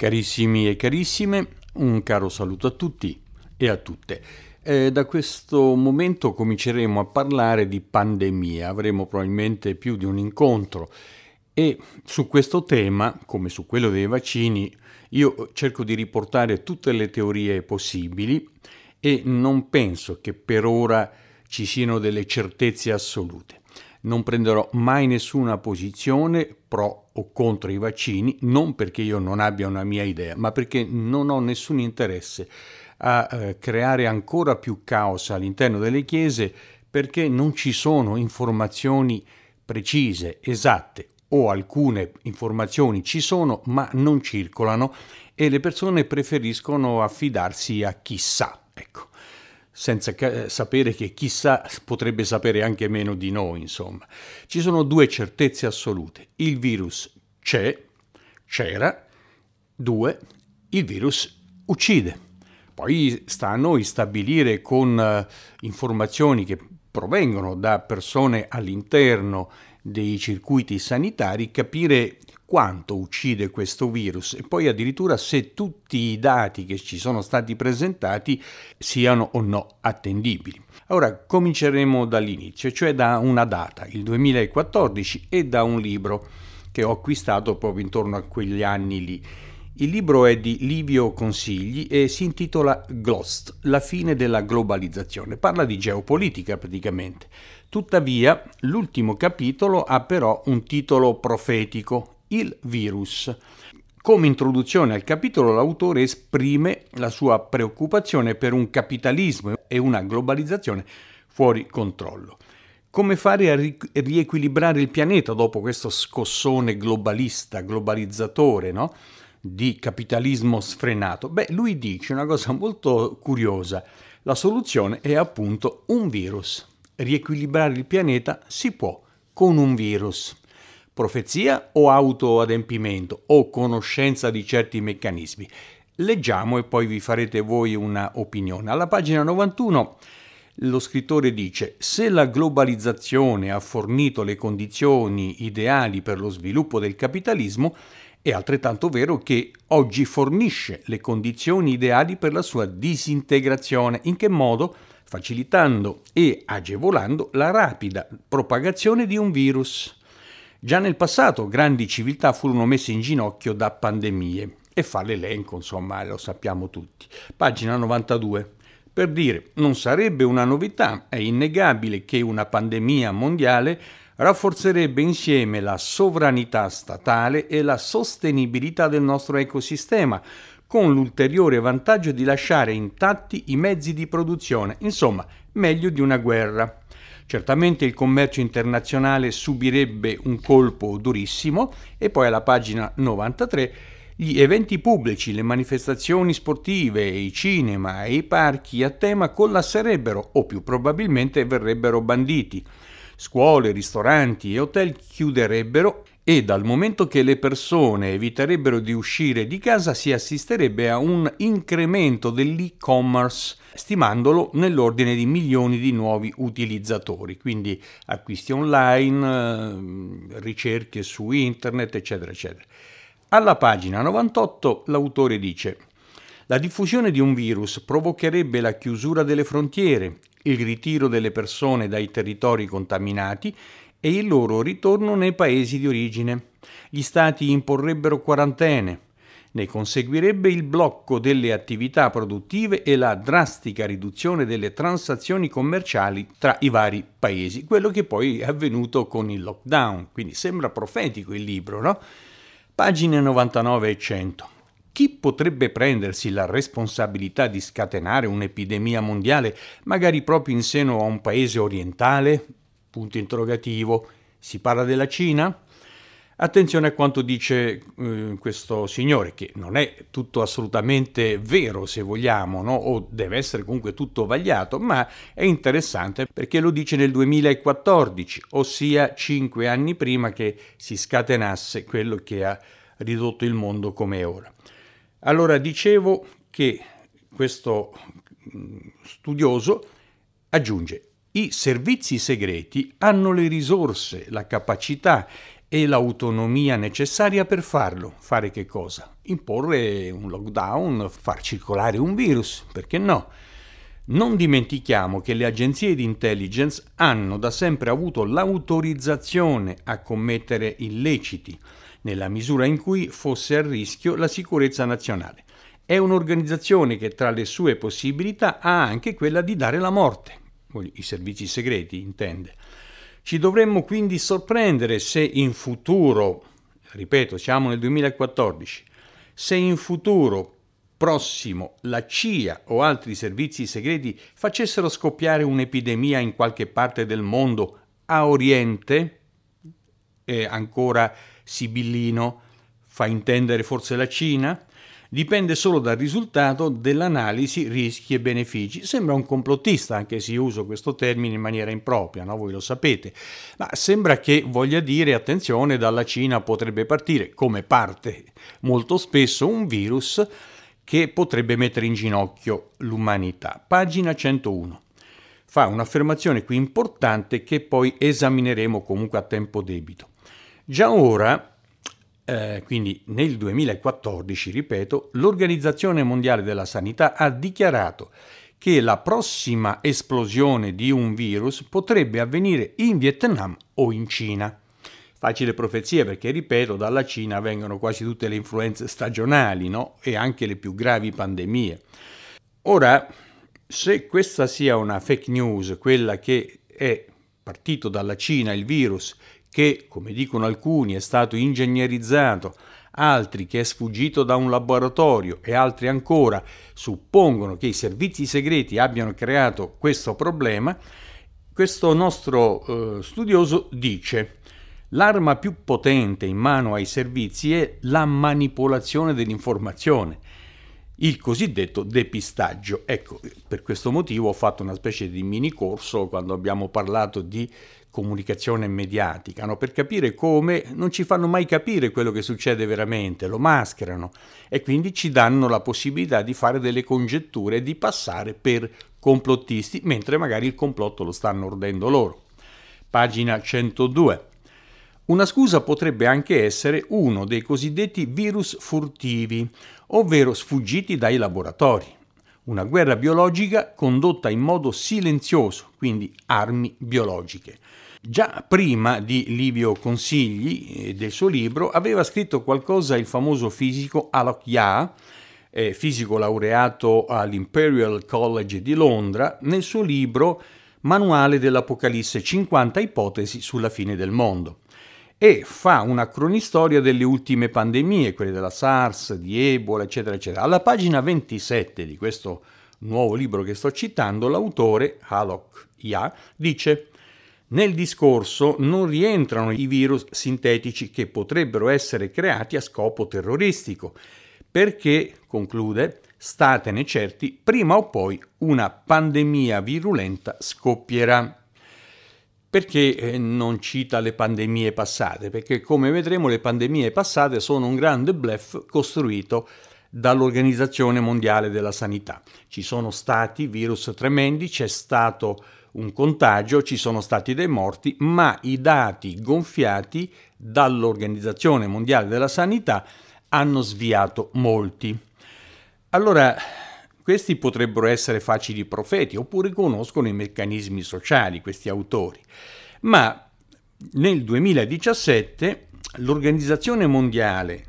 Carissimi e carissime, un caro saluto a tutti e a tutte. Eh, da questo momento cominceremo a parlare di pandemia, avremo probabilmente più di un incontro. E su questo tema, come su quello dei vaccini, io cerco di riportare tutte le teorie possibili e non penso che per ora ci siano delle certezze assolute non prenderò mai nessuna posizione pro o contro i vaccini, non perché io non abbia una mia idea, ma perché non ho nessun interesse a eh, creare ancora più caos all'interno delle chiese perché non ci sono informazioni precise, esatte o alcune informazioni ci sono ma non circolano e le persone preferiscono affidarsi a chissà. Ecco senza sapere che chissà potrebbe sapere anche meno di noi, insomma. Ci sono due certezze assolute. Il virus c'è, c'era, due, il virus uccide. Poi sta a noi stabilire con uh, informazioni che provengono da persone all'interno dei circuiti sanitari, capire quanto uccide questo virus e poi addirittura se tutti i dati che ci sono stati presentati siano o no attendibili. Ora cominceremo dall'inizio, cioè da una data, il 2014, e da un libro che ho acquistato proprio intorno a quegli anni lì. Il libro è di Livio Consigli e si intitola Ghost, la fine della globalizzazione. Parla di geopolitica praticamente. Tuttavia, l'ultimo capitolo ha però un titolo profetico il virus. Come introduzione al capitolo l'autore esprime la sua preoccupazione per un capitalismo e una globalizzazione fuori controllo. Come fare a riequilibrare il pianeta dopo questo scossone globalista, globalizzatore, no? di capitalismo sfrenato? Beh, lui dice una cosa molto curiosa. La soluzione è appunto un virus. Riequilibrare il pianeta si può con un virus profezia o autoadempimento o conoscenza di certi meccanismi. Leggiamo e poi vi farete voi una opinione. Alla pagina 91 lo scrittore dice se la globalizzazione ha fornito le condizioni ideali per lo sviluppo del capitalismo, è altrettanto vero che oggi fornisce le condizioni ideali per la sua disintegrazione. In che modo? Facilitando e agevolando la rapida propagazione di un virus. Già nel passato grandi civiltà furono messe in ginocchio da pandemie e fa l'elenco, insomma, lo sappiamo tutti. Pagina 92. Per dire, non sarebbe una novità, è innegabile che una pandemia mondiale rafforzerebbe insieme la sovranità statale e la sostenibilità del nostro ecosistema, con l'ulteriore vantaggio di lasciare intatti i mezzi di produzione, insomma, meglio di una guerra. Certamente il commercio internazionale subirebbe un colpo durissimo e poi alla pagina 93 gli eventi pubblici, le manifestazioni sportive, i cinema e i parchi a tema collasserebbero o più probabilmente verrebbero banditi. Scuole, ristoranti e hotel chiuderebbero e dal momento che le persone eviterebbero di uscire di casa si assisterebbe a un incremento dell'e-commerce, stimandolo nell'ordine di milioni di nuovi utilizzatori, quindi acquisti online, eh, ricerche su internet, eccetera, eccetera. Alla pagina 98 l'autore dice la diffusione di un virus provocherebbe la chiusura delle frontiere, il ritiro delle persone dai territori contaminati e il loro ritorno nei paesi di origine. Gli stati imporrebbero quarantene. Ne conseguirebbe il blocco delle attività produttive e la drastica riduzione delle transazioni commerciali tra i vari paesi, quello che poi è avvenuto con il lockdown. Quindi sembra profetico il libro, no? Pagine 99 e 100. Chi potrebbe prendersi la responsabilità di scatenare un'epidemia mondiale, magari proprio in seno a un paese orientale, Punto interrogativo. Si parla della Cina? Attenzione a quanto dice eh, questo signore, che non è tutto assolutamente vero se vogliamo, no? o deve essere comunque tutto vagliato, ma è interessante perché lo dice nel 2014, ossia cinque anni prima che si scatenasse quello che ha ridotto il mondo come è ora. Allora dicevo che questo mm, studioso aggiunge i servizi segreti hanno le risorse, la capacità e l'autonomia necessaria per farlo. Fare che cosa? Imporre un lockdown, far circolare un virus, perché no? Non dimentichiamo che le agenzie di intelligence hanno da sempre avuto l'autorizzazione a commettere illeciti, nella misura in cui fosse a rischio la sicurezza nazionale. È un'organizzazione che tra le sue possibilità ha anche quella di dare la morte, i servizi segreti intende. Ci dovremmo quindi sorprendere se in futuro, ripeto, siamo nel 2014, se in futuro prossimo la CIA o altri servizi segreti facessero scoppiare un'epidemia in qualche parte del mondo a Oriente, e ancora sibillino, fa intendere forse la Cina? Dipende solo dal risultato dell'analisi rischi e benefici. Sembra un complottista, anche se uso questo termine in maniera impropria, no? voi lo sapete, ma sembra che voglia dire attenzione, dalla Cina potrebbe partire, come parte molto spesso, un virus che potrebbe mettere in ginocchio l'umanità. Pagina 101 fa un'affermazione qui importante che poi esamineremo comunque a tempo debito. Già ora eh, quindi nel 2014, ripeto, l'Organizzazione Mondiale della Sanità ha dichiarato che la prossima esplosione di un virus potrebbe avvenire in Vietnam o in Cina. Facile profezia perché, ripeto, dalla Cina vengono quasi tutte le influenze stagionali no? e anche le più gravi pandemie. Ora, se questa sia una fake news, quella che è partito dalla Cina il virus che, come dicono alcuni, è stato ingegnerizzato, altri che è sfuggito da un laboratorio e altri ancora suppongono che i servizi segreti abbiano creato questo problema, questo nostro eh, studioso dice l'arma più potente in mano ai servizi è la manipolazione dell'informazione il cosiddetto depistaggio. Ecco, per questo motivo ho fatto una specie di mini corso quando abbiamo parlato di comunicazione mediatica, no? per capire come non ci fanno mai capire quello che succede veramente, lo mascherano e quindi ci danno la possibilità di fare delle congetture e di passare per complottisti, mentre magari il complotto lo stanno ordendo loro. Pagina 102. Una scusa potrebbe anche essere uno dei cosiddetti virus furtivi, ovvero sfuggiti dai laboratori. Una guerra biologica condotta in modo silenzioso, quindi armi biologiche. Già prima di Livio Consigli e del suo libro aveva scritto qualcosa il famoso fisico Alok Ya, eh, fisico laureato all'Imperial College di Londra, nel suo libro Manuale dell'Apocalisse 50 ipotesi sulla fine del mondo e fa una cronistoria delle ultime pandemie, quelle della SARS, di Ebola, eccetera, eccetera. Alla pagina 27 di questo nuovo libro che sto citando, l'autore, Halok Ya, dice nel discorso non rientrano i virus sintetici che potrebbero essere creati a scopo terroristico, perché, conclude, statene certi, prima o poi una pandemia virulenta scoppierà. Perché eh, non cita le pandemie passate? Perché come vedremo le pandemie passate sono un grande bluff costruito dall'Organizzazione Mondiale della Sanità. Ci sono stati virus tremendi, c'è stato un contagio, ci sono stati dei morti, ma i dati gonfiati dall'Organizzazione Mondiale della Sanità hanno sviato molti. Allora, questi potrebbero essere facili profeti oppure conoscono i meccanismi sociali, questi autori. Ma nel 2017 l'Organizzazione Mondiale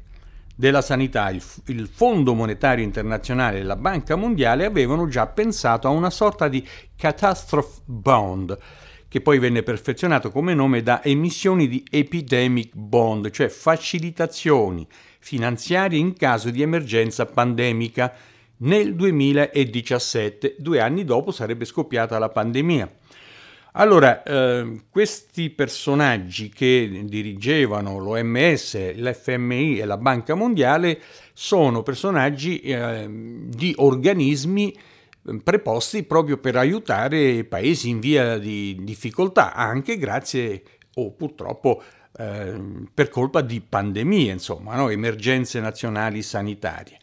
della Sanità, il, Fondo Monetario Internazionale e la Banca Mondiale avevano già pensato a una sorta di catastrophe bond, che poi venne perfezionato come nome da emissioni di epidemic bond, cioè facilitazioni finanziarie in caso di emergenza pandemica nel 2017, due anni dopo sarebbe scoppiata la pandemia. Allora, eh, questi personaggi che dirigevano l'OMS, l'FMI e la Banca Mondiale sono personaggi eh, di organismi eh, preposti proprio per aiutare i paesi in via di difficoltà, anche grazie o purtroppo eh, per colpa di pandemie, insomma, no? emergenze nazionali sanitarie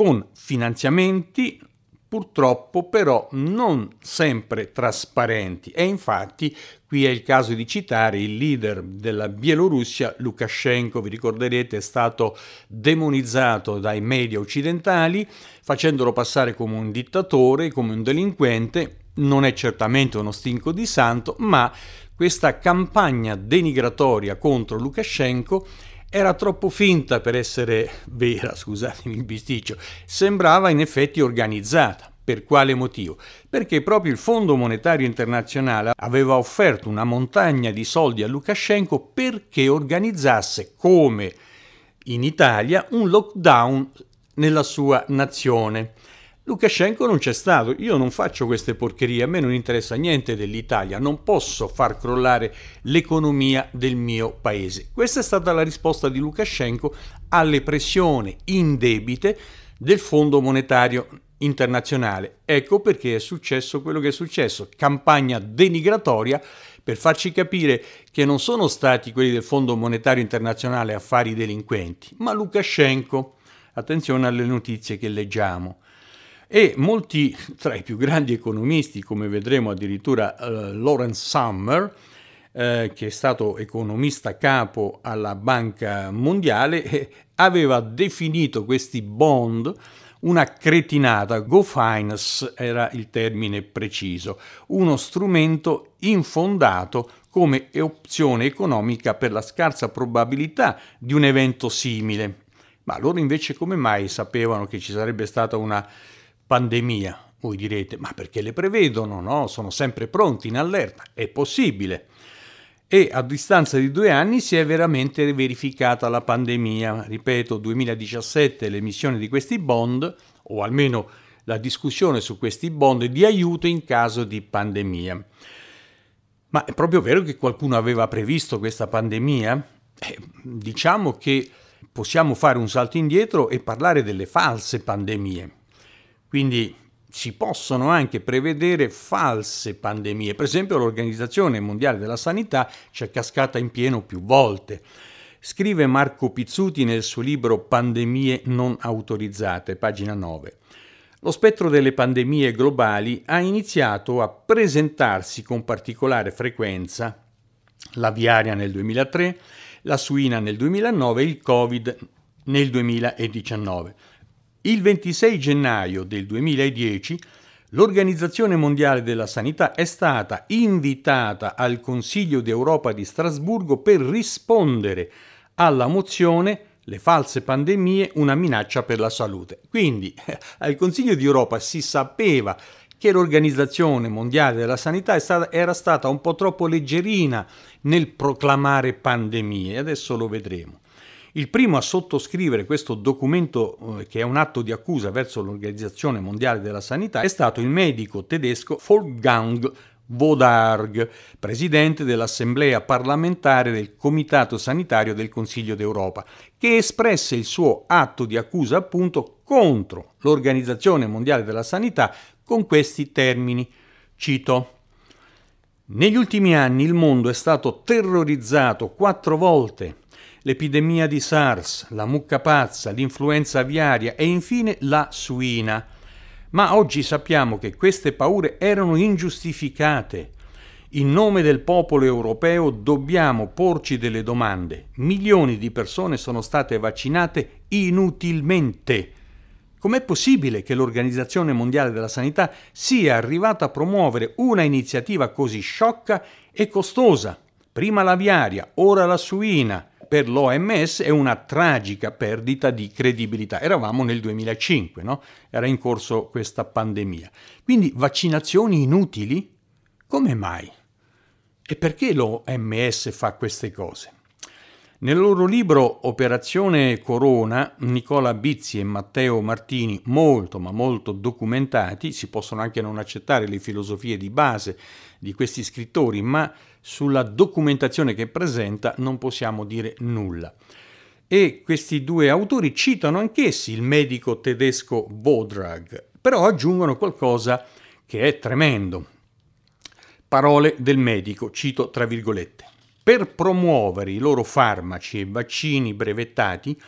con finanziamenti purtroppo però non sempre trasparenti. E infatti qui è il caso di citare il leader della Bielorussia, Lukashenko, vi ricorderete è stato demonizzato dai media occidentali facendolo passare come un dittatore, come un delinquente, non è certamente uno stinco di santo, ma questa campagna denigratoria contro Lukashenko era troppo finta per essere vera, scusatemi il bisticcio, sembrava in effetti organizzata. Per quale motivo? Perché proprio il Fondo Monetario Internazionale aveva offerto una montagna di soldi a Lukashenko perché organizzasse, come in Italia, un lockdown nella sua nazione. Lukashenko non c'è stato, io non faccio queste porcherie, a me non interessa niente dell'Italia, non posso far crollare l'economia del mio paese. Questa è stata la risposta di Lukashenko alle pressioni indebite del Fondo Monetario Internazionale. Ecco perché è successo quello che è successo, campagna denigratoria per farci capire che non sono stati quelli del Fondo Monetario Internazionale a fare i delinquenti, ma Lukashenko. Attenzione alle notizie che leggiamo e molti tra i più grandi economisti, come vedremo addirittura uh, Lawrence Summer, eh, che è stato economista capo alla Banca Mondiale, eh, aveva definito questi bond una cretinata, go finance era il termine preciso, uno strumento infondato come opzione economica per la scarsa probabilità di un evento simile. Ma loro invece come mai sapevano che ci sarebbe stata una pandemia. Voi direte, ma perché le prevedono, no? Sono sempre pronti, in allerta. È possibile. E a distanza di due anni si è veramente verificata la pandemia. Ripeto, 2017 l'emissione di questi bond, o almeno la discussione su questi bond di aiuto in caso di pandemia. Ma è proprio vero che qualcuno aveva previsto questa pandemia? Eh, diciamo che possiamo fare un salto indietro e parlare delle false pandemie. Quindi si possono anche prevedere false pandemie. Per esempio l'Organizzazione Mondiale della Sanità ci è cascata in pieno più volte. Scrive Marco Pizzuti nel suo libro Pandemie non autorizzate, pagina 9. Lo spettro delle pandemie globali ha iniziato a presentarsi con particolare frequenza. L'aviaria nel 2003, la suina nel 2009 e il Covid nel 2019. Il 26 gennaio del 2010 l'Organizzazione Mondiale della Sanità è stata invitata al Consiglio d'Europa di Strasburgo per rispondere alla mozione le false pandemie una minaccia per la salute. Quindi al Consiglio d'Europa si sapeva che l'Organizzazione Mondiale della Sanità stata, era stata un po' troppo leggerina nel proclamare pandemie, adesso lo vedremo. Il primo a sottoscrivere questo documento, eh, che è un atto di accusa verso l'Organizzazione Mondiale della Sanità, è stato il medico tedesco Wolfgang Vodarg, presidente dell'Assemblea parlamentare del Comitato Sanitario del Consiglio d'Europa, che espresse il suo atto di accusa appunto contro l'Organizzazione Mondiale della Sanità con questi termini. Cito. Negli ultimi anni il mondo è stato terrorizzato quattro volte l'epidemia di SARS, la mucca pazza, l'influenza aviaria e infine la suina. Ma oggi sappiamo che queste paure erano ingiustificate. In nome del popolo europeo dobbiamo porci delle domande. Milioni di persone sono state vaccinate inutilmente. Com'è possibile che l'Organizzazione Mondiale della Sanità sia arrivata a promuovere una iniziativa così sciocca e costosa? Prima l'aviaria, ora la suina per l'OMS è una tragica perdita di credibilità. Eravamo nel 2005, no? era in corso questa pandemia. Quindi vaccinazioni inutili? Come mai? E perché l'OMS fa queste cose? Nel loro libro Operazione Corona, Nicola Bizzi e Matteo Martini, molto ma molto documentati, si possono anche non accettare le filosofie di base di questi scrittori, ma sulla documentazione che presenta non possiamo dire nulla. E questi due autori citano anch'essi il medico tedesco Bodrag, però aggiungono qualcosa che è tremendo. Parole del medico, cito tra virgolette. Per promuovere i loro farmaci e vaccini brevettati,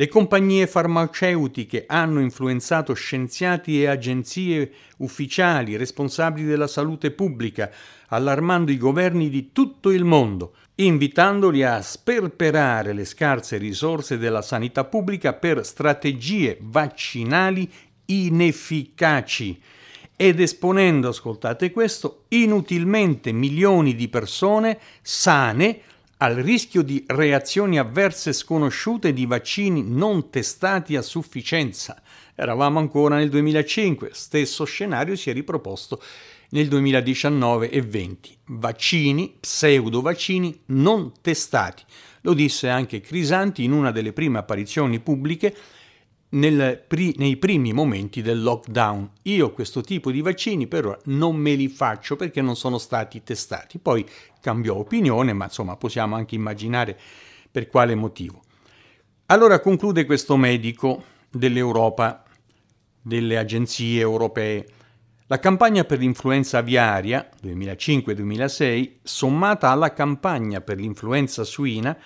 Le compagnie farmaceutiche hanno influenzato scienziati e agenzie ufficiali responsabili della salute pubblica, allarmando i governi di tutto il mondo, invitandoli a sperperare le scarse risorse della sanità pubblica per strategie vaccinali inefficaci. Ed esponendo, ascoltate questo, inutilmente milioni di persone sane al rischio di reazioni avverse sconosciute di vaccini non testati a sufficienza. Eravamo ancora nel 2005, stesso scenario si è riproposto nel 2019 e 20. Vaccini, pseudo-vaccini non testati. Lo disse anche Crisanti in una delle prime apparizioni pubbliche pri, nei primi momenti del lockdown. Io questo tipo di vaccini però non me li faccio perché non sono stati testati. Poi cambiò opinione, ma insomma possiamo anche immaginare per quale motivo. Allora conclude questo medico dell'Europa, delle agenzie europee. La campagna per l'influenza aviaria 2005-2006, sommata alla campagna per l'influenza suina,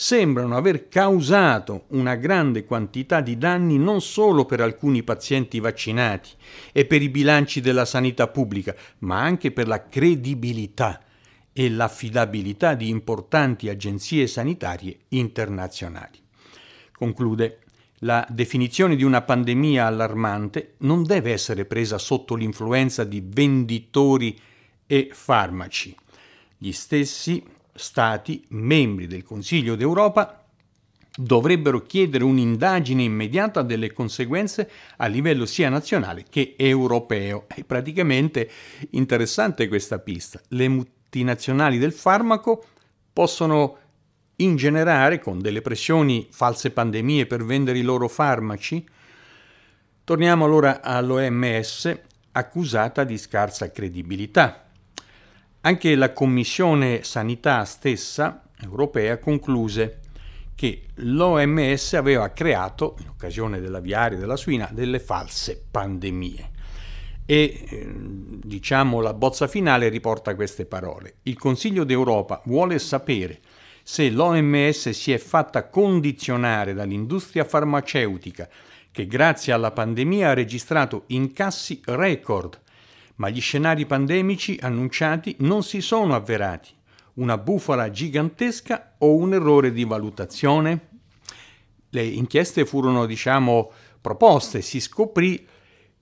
sembrano aver causato una grande quantità di danni non solo per alcuni pazienti vaccinati e per i bilanci della sanità pubblica, ma anche per la credibilità e l'affidabilità di importanti agenzie sanitarie internazionali. Conclude, la definizione di una pandemia allarmante non deve essere presa sotto l'influenza di venditori e farmaci. Gli stessi Stati membri del Consiglio d'Europa dovrebbero chiedere un'indagine immediata delle conseguenze a livello sia nazionale che europeo. È praticamente interessante questa pista. Le multinazionali del farmaco possono ingenerare con delle pressioni false pandemie per vendere i loro farmaci? Torniamo allora all'OMS accusata di scarsa credibilità. Anche la Commissione Sanità stessa europea concluse che l'OMS aveva creato, in occasione dell'aviaria della suina, delle false pandemie. E eh, diciamo la bozza finale riporta queste parole. Il Consiglio d'Europa vuole sapere se l'OMS si è fatta condizionare dall'industria farmaceutica che grazie alla pandemia ha registrato incassi record ma gli scenari pandemici annunciati non si sono avverati. Una bufala gigantesca o un errore di valutazione? Le inchieste furono, diciamo, proposte, si scoprì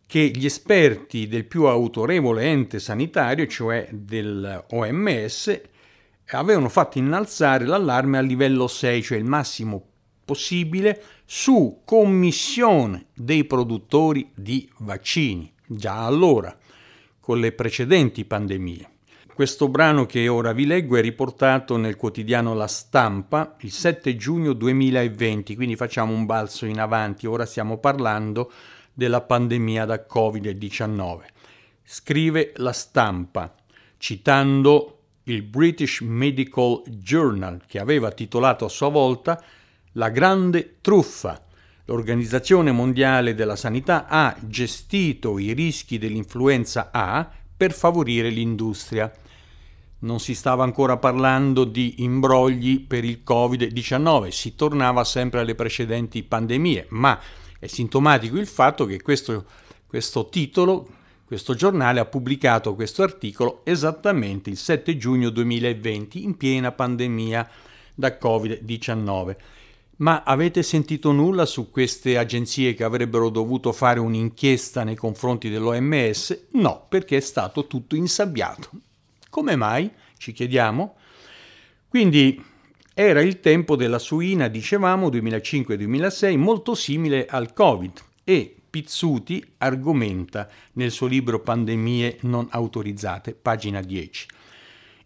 che gli esperti del più autorevole ente sanitario, cioè dell'OMS, avevano fatto innalzare l'allarme a livello 6, cioè il massimo possibile, su commissione dei produttori di vaccini. Già allora con le precedenti pandemie. Questo brano che ora vi leggo è riportato nel quotidiano La Stampa il 7 giugno 2020, quindi facciamo un balzo in avanti, ora stiamo parlando della pandemia da Covid-19. Scrive La Stampa, citando il British Medical Journal, che aveva titolato a sua volta La grande truffa L'Organizzazione Mondiale della Sanità ha gestito i rischi dell'influenza A per favorire l'industria. Non si stava ancora parlando di imbrogli per il Covid-19, si tornava sempre alle precedenti pandemie, ma è sintomatico il fatto che questo, questo titolo, questo giornale ha pubblicato questo articolo esattamente il 7 giugno 2020, in piena pandemia da Covid-19. Ma avete sentito nulla su queste agenzie che avrebbero dovuto fare un'inchiesta nei confronti dell'OMS? No, perché è stato tutto insabbiato. Come mai? Ci chiediamo. Quindi era il tempo della suina, dicevamo, 2005-2006, molto simile al Covid e Pizzuti argomenta nel suo libro Pandemie non autorizzate, pagina 10.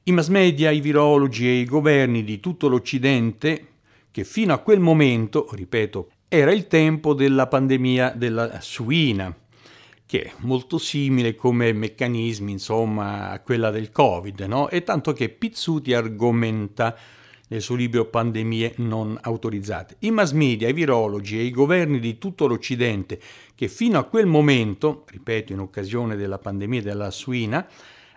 I mass media, i virologi e i governi di tutto l'Occidente che fino a quel momento, ripeto, era il tempo della pandemia della suina, che è molto simile come meccanismi, insomma, a quella del Covid, no? E tanto che Pizzuti argomenta nel suo libro Pandemie non autorizzate. I mass media, i virologi e i governi di tutto l'Occidente, che fino a quel momento, ripeto, in occasione della pandemia della suina,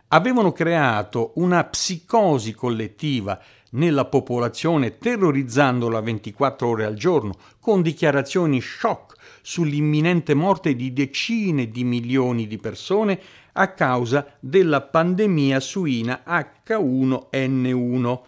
avevano creato una psicosi collettiva nella popolazione terrorizzandola 24 ore al giorno, con dichiarazioni shock sull'imminente morte di decine di milioni di persone a causa della pandemia suina H1N1.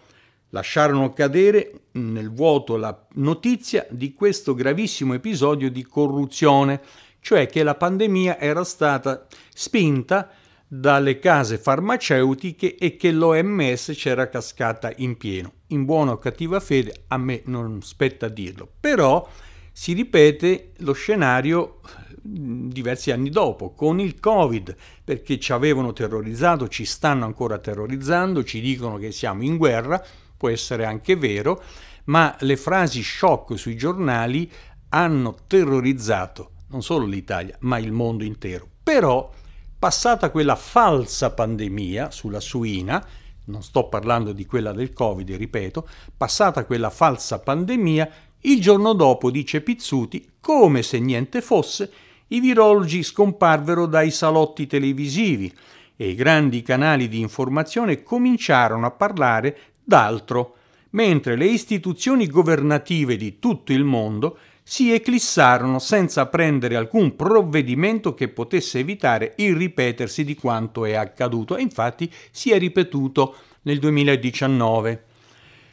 Lasciarono cadere nel vuoto la notizia di questo gravissimo episodio di corruzione, cioè che la pandemia era stata spinta dalle case farmaceutiche e che l'OMS c'era cascata in pieno. In buona o cattiva fede, a me non spetta dirlo, però si ripete lo scenario diversi anni dopo, con il Covid, perché ci avevano terrorizzato, ci stanno ancora terrorizzando, ci dicono che siamo in guerra, può essere anche vero, ma le frasi shock sui giornali hanno terrorizzato non solo l'Italia, ma il mondo intero. Però Passata quella falsa pandemia sulla suina, non sto parlando di quella del Covid, ripeto, passata quella falsa pandemia, il giorno dopo, dice Pizzuti, come se niente fosse, i virologi scomparvero dai salotti televisivi e i grandi canali di informazione cominciarono a parlare d'altro, mentre le istituzioni governative di tutto il mondo si eclissarono senza prendere alcun provvedimento che potesse evitare il ripetersi di quanto è accaduto e infatti si è ripetuto nel 2019.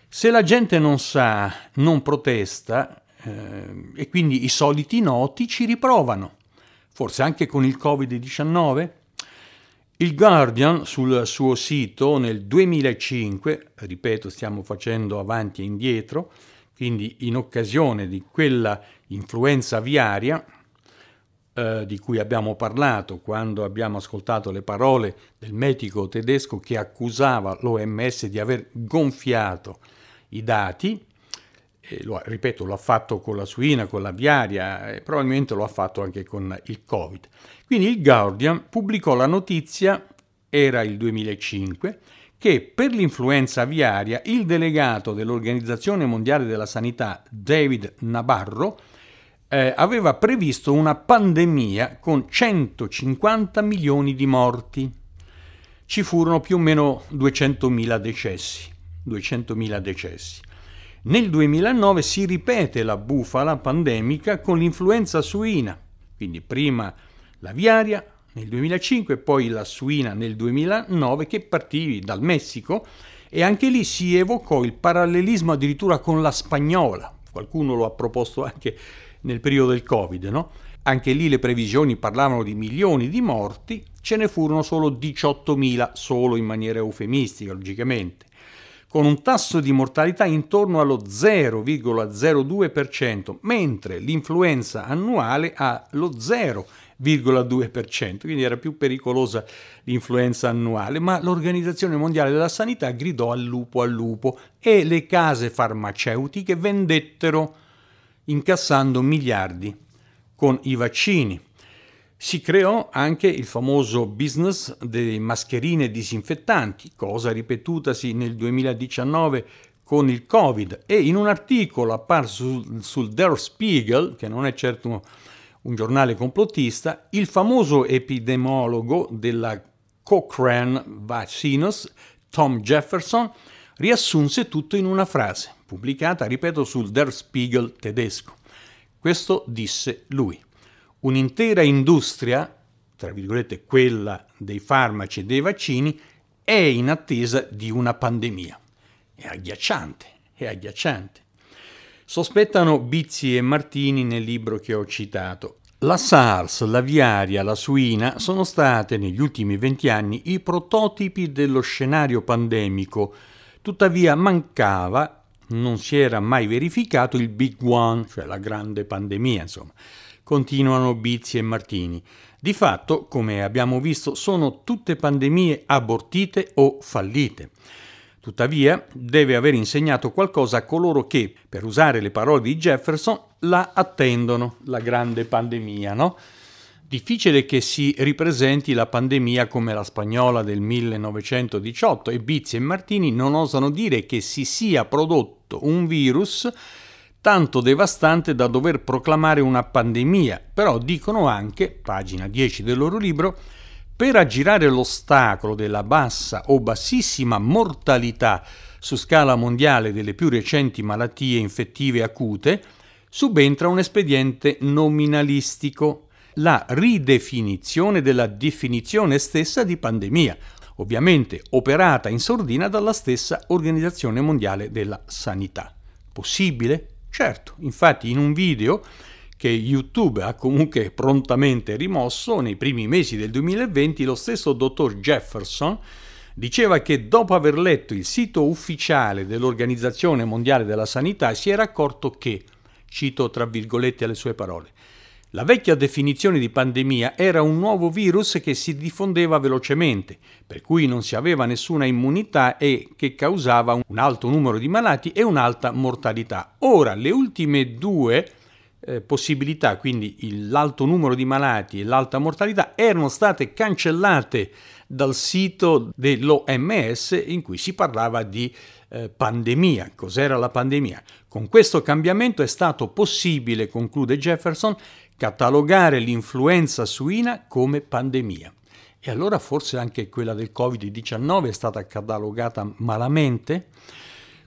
Se la gente non sa, non protesta eh, e quindi i soliti noti ci riprovano, forse anche con il Covid-19. Il Guardian sul suo sito nel 2005, ripeto stiamo facendo avanti e indietro, quindi in occasione di quella influenza aviaria eh, di cui abbiamo parlato quando abbiamo ascoltato le parole del medico tedesco che accusava l'OMS di aver gonfiato i dati, lo, ripeto, lo ha fatto con la suina, con l'aviaria e probabilmente lo ha fatto anche con il Covid. Quindi il Guardian pubblicò la notizia, era il 2005, che per l'influenza aviaria il delegato dell'Organizzazione Mondiale della Sanità, David Nabarro, eh, aveva previsto una pandemia con 150 milioni di morti. Ci furono più o meno 200.000 decessi. 200.000 decessi. Nel 2009 si ripete la bufala pandemica con l'influenza suina, quindi prima l'aviaria, nel 2005 e poi la suina nel 2009 che partì dal Messico e anche lì si evocò il parallelismo addirittura con la spagnola. Qualcuno lo ha proposto anche nel periodo del Covid, no? Anche lì le previsioni parlavano di milioni di morti, ce ne furono solo 18.000, solo in maniera eufemistica, logicamente, con un tasso di mortalità intorno allo 0,02%, mentre l'influenza annuale ha lo 0,02%. 0,2%, quindi era più pericolosa l'influenza annuale, ma l'Organizzazione Mondiale della Sanità gridò al lupo al lupo e le case farmaceutiche vendettero incassando miliardi con i vaccini. Si creò anche il famoso business delle mascherine disinfettanti, cosa ripetutasi nel 2019 con il Covid e in un articolo apparso sul, sul Der Spiegel, che non è certo un giornale complottista, il famoso epidemiologo della Cochrane Vaccines, Tom Jefferson, riassunse tutto in una frase, pubblicata, ripeto, sul Der Spiegel tedesco. Questo disse lui. Un'intera industria, tra virgolette quella dei farmaci e dei vaccini, è in attesa di una pandemia. È agghiacciante, è agghiacciante. Sospettano Bizzi e Martini nel libro che ho citato. La SARS, l'aviaria, la suina sono state negli ultimi venti anni i prototipi dello scenario pandemico, tuttavia mancava, non si era mai verificato il Big One, cioè la grande pandemia, insomma. Continuano Bizzi e Martini. Di fatto, come abbiamo visto, sono tutte pandemie abortite o fallite. Tuttavia, deve aver insegnato qualcosa a coloro che, per usare le parole di Jefferson, la attendono, la grande pandemia, no? Difficile che si ripresenti la pandemia come la spagnola del 1918 e Bizzi e Martini non osano dire che si sia prodotto un virus tanto devastante da dover proclamare una pandemia, però dicono anche, pagina 10 del loro libro, per aggirare l'ostacolo della bassa o bassissima mortalità su scala mondiale delle più recenti malattie infettive acute, subentra un espediente nominalistico, la ridefinizione della definizione stessa di pandemia, ovviamente operata in sordina dalla stessa Organizzazione Mondiale della Sanità. Possibile? Certo, infatti in un video che YouTube ha comunque prontamente rimosso, nei primi mesi del 2020 lo stesso dottor Jefferson diceva che dopo aver letto il sito ufficiale dell'Organizzazione Mondiale della Sanità si era accorto che, cito tra virgolette le sue parole, la vecchia definizione di pandemia era un nuovo virus che si diffondeva velocemente, per cui non si aveva nessuna immunità e che causava un alto numero di malati e un'alta mortalità. Ora, le ultime due eh, possibilità, quindi l'alto numero di malati e l'alta mortalità, erano state cancellate dal sito dell'OMS in cui si parlava di eh, pandemia. Cos'era la pandemia? Con questo cambiamento è stato possibile, conclude Jefferson, catalogare l'influenza suina come pandemia. E allora forse anche quella del Covid-19 è stata catalogata malamente?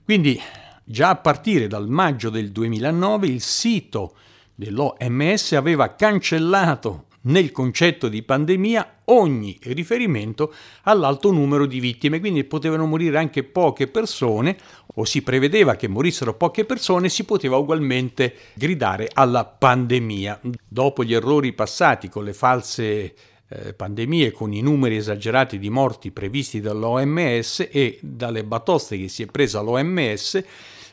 Quindi già a partire dal maggio del 2009 il sito dell'OMS aveva cancellato nel concetto di pandemia ogni riferimento all'alto numero di vittime, quindi potevano morire anche poche persone o si prevedeva che morissero poche persone, si poteva ugualmente gridare alla pandemia. Dopo gli errori passati con le false eh, pandemie, con i numeri esagerati di morti previsti dall'OMS e dalle batoste che si è presa l'OMS,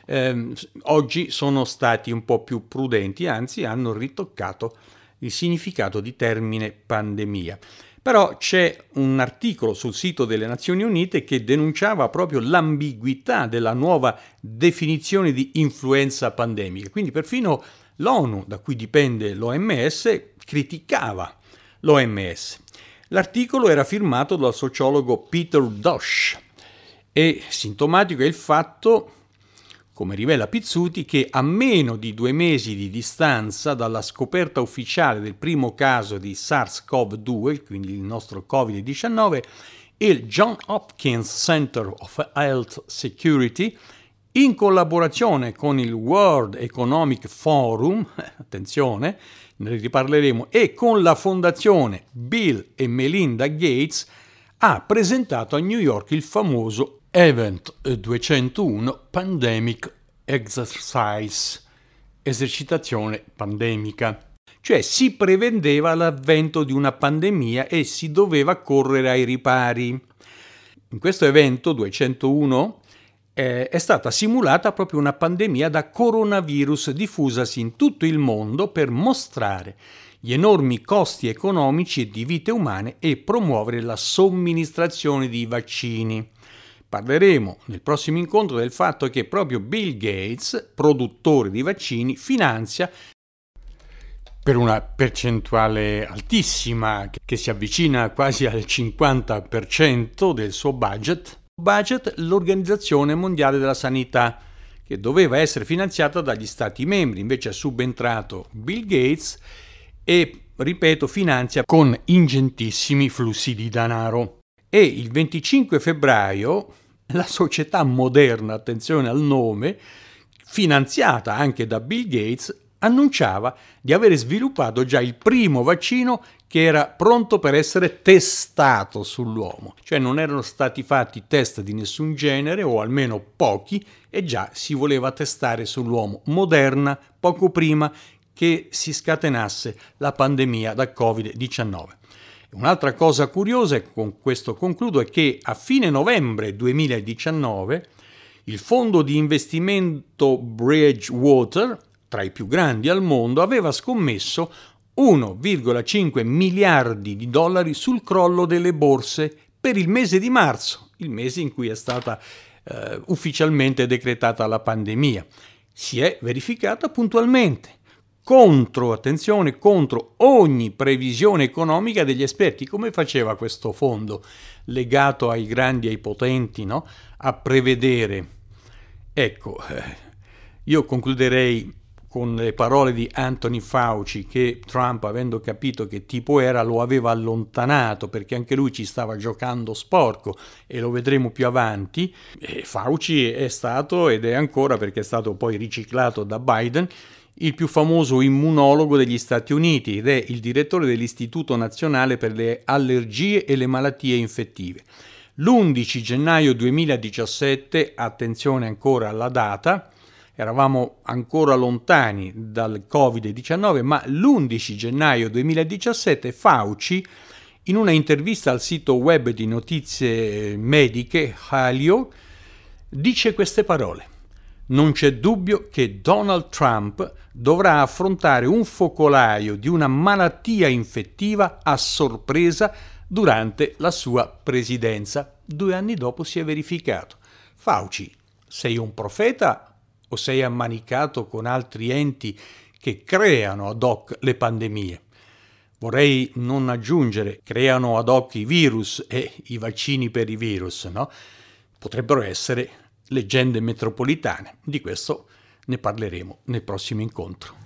eh, oggi sono stati un po' più prudenti, anzi hanno ritoccato il significato di termine pandemia. Però c'è un articolo sul sito delle Nazioni Unite che denunciava proprio l'ambiguità della nuova definizione di influenza pandemica. Quindi perfino l'ONU, da cui dipende l'OMS, criticava l'OMS. L'articolo era firmato dal sociologo Peter Dosh e sintomatico è il fatto come rivela Pizzuti, che a meno di due mesi di distanza dalla scoperta ufficiale del primo caso di SARS-CoV-2, quindi il nostro Covid-19, il John Hopkins Center of Health Security, in collaborazione con il World Economic Forum, attenzione, ne riparleremo, e con la fondazione Bill e Melinda Gates, ha presentato a New York il famoso Event 201 Pandemic Exercise, esercitazione pandemica. Cioè si prevedeva l'avvento di una pandemia e si doveva correre ai ripari. In questo evento 201 eh, è stata simulata proprio una pandemia da coronavirus diffusasi in tutto il mondo per mostrare gli enormi costi economici e di vite umane e promuovere la somministrazione di vaccini. Parleremo nel prossimo incontro del fatto che proprio Bill Gates, produttore di vaccini, finanzia per una percentuale altissima che si avvicina quasi al 50% del suo budget, budget l'Organizzazione Mondiale della Sanità, che doveva essere finanziata dagli Stati membri, invece è subentrato Bill Gates e, ripeto, finanzia con ingentissimi flussi di denaro. E il 25 febbraio la società moderna, attenzione al nome, finanziata anche da Bill Gates, annunciava di aver sviluppato già il primo vaccino che era pronto per essere testato sull'uomo, cioè non erano stati fatti test di nessun genere o almeno pochi e già si voleva testare sull'uomo. Moderna poco prima che si scatenasse la pandemia da Covid-19. Un'altra cosa curiosa, e con questo concludo, è che a fine novembre 2019 il fondo di investimento Bridgewater, tra i più grandi al mondo, aveva scommesso 1,5 miliardi di dollari sul crollo delle borse per il mese di marzo, il mese in cui è stata eh, ufficialmente decretata la pandemia. Si è verificata puntualmente contro, attenzione, contro ogni previsione economica degli esperti. Come faceva questo fondo legato ai grandi e ai potenti no? a prevedere? Ecco, eh, io concluderei con le parole di Anthony Fauci che Trump, avendo capito che tipo era, lo aveva allontanato perché anche lui ci stava giocando sporco e lo vedremo più avanti. E Fauci è stato ed è ancora, perché è stato poi riciclato da Biden, il più famoso immunologo degli Stati Uniti ed è il direttore dell'Istituto Nazionale per le Allergie e le Malattie Infettive. L'11 gennaio 2017, attenzione ancora alla data, eravamo ancora lontani dal Covid-19, ma l'11 gennaio 2017 Fauci, in una intervista al sito web di notizie mediche Halio, dice queste parole. Non c'è dubbio che Donald Trump dovrà affrontare un focolaio di una malattia infettiva a sorpresa durante la sua presidenza. Due anni dopo si è verificato. Fauci, sei un profeta o sei ammanicato con altri enti che creano ad hoc le pandemie. Vorrei non aggiungere, creano ad hoc i virus e i vaccini per i virus, no? Potrebbero essere leggende metropolitane. Di questo ne parleremo nel prossimo incontro.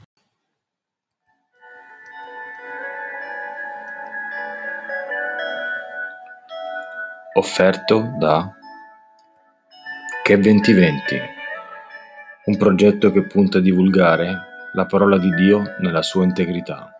Offerto da Che 2020 un progetto che punta a divulgare la parola di Dio nella sua integrità.